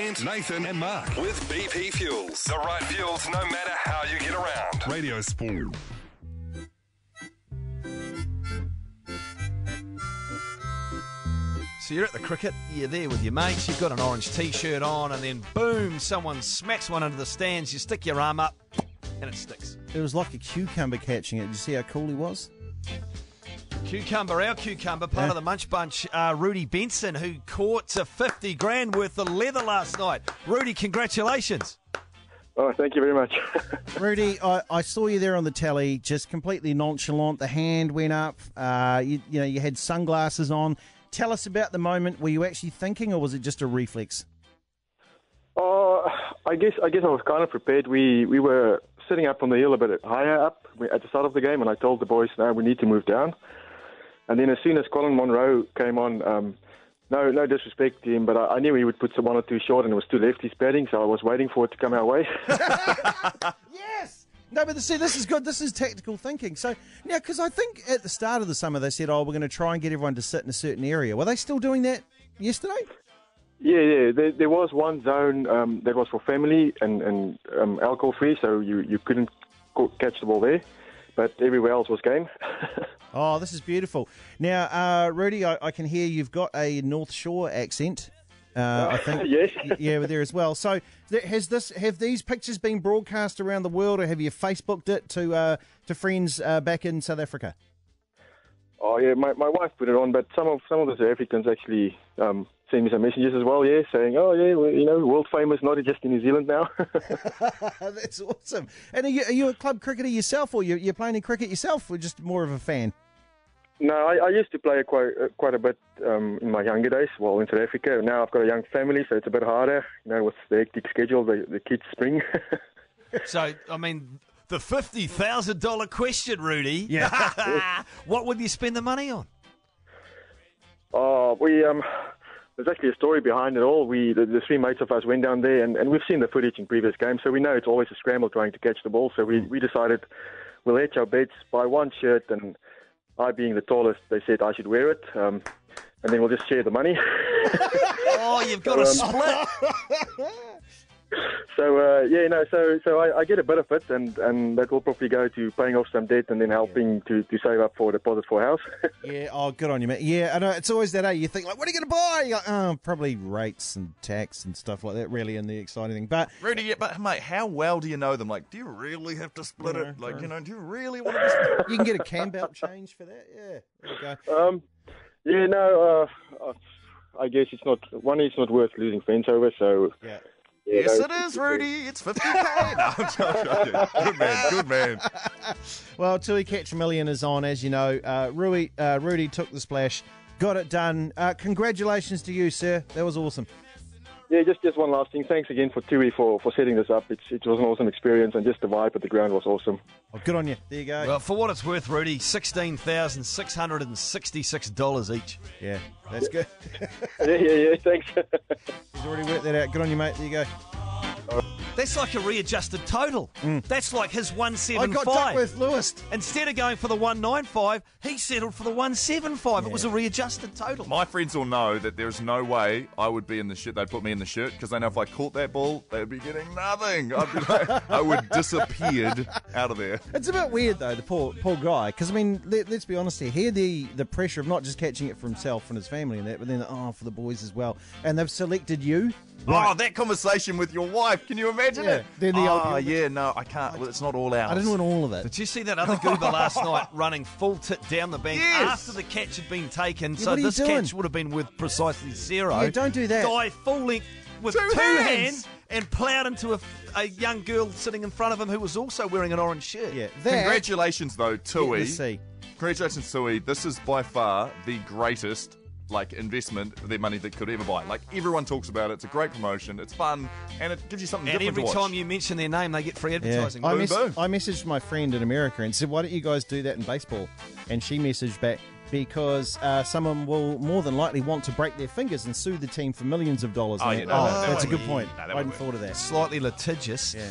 And Nathan and Mark with BP Fuels. The right fuels no matter how you get around. Radio Sport. So you're at the cricket, you're there with your mates, you've got an orange t-shirt on, and then boom, someone smacks one into the stands. You stick your arm up, and it sticks. It was like a cucumber catching it. Did you see how cool he was? Cucumber, our cucumber, part Yeah. of the Munch Bunch, uh, Rudy Benson, who caught a 50 grand worth of leather last night. Rudy, congratulations. Oh, thank you very much. Rudy, I, I saw you there on the telly, just completely nonchalant. The hand went up. Uh, you, you know, you had sunglasses on. Tell us about the moment. Were you actually thinking, or was it just a reflex? Oh, I guess I guess I was kind of prepared. We we were sitting up on the hill a bit higher up at the start of the game, and I told the boys, "Now we need to move down." And then as soon as Colin Munro came on, um, no no disrespect to him, but I, I knew he would put some one or two short, and it was two lefties batting, so I was waiting for it to come our way. Yes. No, but see, this is good. This is tactical thinking. So now, because I think at the start of the summer they said, "Oh, we're going to try and get everyone to sit in a certain area." Were they still doing that yesterday? yeah, yeah. There, there was one zone um, that was for family and and um, alcohol free, so you you couldn't catch the ball there, but everywhere else was game. Oh, this is beautiful. Now, uh, Rudy, I, I can hear you've got a North Shore accent. Uh, I think, Yes. yeah, there as well. So, has this have these pictures been broadcast around the world, or have you Facebooked it to uh, to friends uh, back in South Africa? Oh yeah, my, my wife put it on, but some of some of the South Africans actually um, sent me some messages as well. Yeah, saying, oh yeah, well, you know, world famous, not just in New Zealand now. That's awesome. And are you, are you a club cricketer yourself, or you, you're playing in cricket yourself, or just more of a fan? No, I, I used to play quite uh, quite a bit um, in my younger days, while in South Africa. Now I've got a young family, so it's a bit harder. You know, with the hectic schedule, the the kids spring. So, I mean, the $50,000 question, Rudy. Yeah. what would you spend the money on? Oh, we um, there's actually a story behind it all. We the, the three mates of us went down there, and, and we've seen the footage in previous games, so we know it's always a scramble trying to catch the ball. So we we decided we'll hedge our bets, buy one shirt, and I being the tallest, they said I should wear it, um, and then we'll just share the money. Oh, you've got a split. so uh, yeah, no, so so I, I get a bit of it, and, and that will probably go to paying off some debt and then helping to, to save up for a deposit for a house. Yeah, oh, good on you, mate. Yeah, I know it's always that. Eh? You think like, what are you going to buy? You're like, oh, probably rates and tax and stuff like that. Really, and the exciting thing. But Rudy, yeah, but mate, how well do you know them? Like, do you really have to split Yeah, it? Like, yeah. you know, do you really want to? Split? you can get a cam belt change for that. Yeah, there you go. Um, yeah, no, uh, uh, I guess it's not one. It's not worth losing friends over. So Yeah. Yeah, yes, it is, Rudy. It's fifty k. No, I'm joking. Good man. Good man. Well, Tui Catch a Million is on, as you know. Uh, Rui, uh, Rudy took the splash, got it done. Uh, congratulations to you, sir. That was awesome. Yeah, just just one last thing. Thanks again for Tui for, for setting this up. It's, it was an awesome experience, and just the vibe at the ground was awesome. Oh, good on you. There you go. Well, for what it's worth, Rudy, $16,666 each. yeah, that's good. yeah, yeah, yeah. Thanks. He's already worked that out. Good on you, mate. There you go. That's like a readjusted total. Mm. That's like his 175. I 175. got Duckworth Lewis. Instead of going for the 195, he settled for the 175. It was a readjusted total. My friends all know that there's no way I would be in the shirt. They'd put me in the shirt because they know if I caught that ball, they would be getting nothing. I'd be like, I would disappeared out of there. It's a bit weird though, the poor poor guy. Because I mean, let, us be honest here. He had the the pressure of not just catching it for himself and his family and that, but then oh for the boys as well. And they've selected you. Oh, that conversation with your wife. Can you imagine Yeah, it? then the oh, old- ah, yeah, no, I can't. Well, it's not all ours. I didn't want all of it. Did you see that other goober last night running full tit down the bank Yes. after the catch had been taken? so what are you this doing? catch would have been worth precisely zero. Yeah, don't do that. Guy full length with Two two, hands. hands. and ploughed into a, a young girl sitting in front of him who was also wearing an orange shirt. Yeah, that Congratulations, though, get Tui. the sea. Congratulations, Tui. This is by far the greatest like investment of their money that could ever buy. Like everyone talks about it. It's a great promotion. It's fun, and it gives you something And different every to watch. time you mention their name, they get free Yeah. advertising. I, Boom, mess- boom. I messaged my friend in America and said, "Why don't you guys do that in baseball?" And she messaged back because uh, someone will more than likely want to break their fingers and sue the team for millions of dollars. Oh, And yeah, that- no, that- that that's a good point. No, I hadn't thought of that. Slightly litigious. Yeah.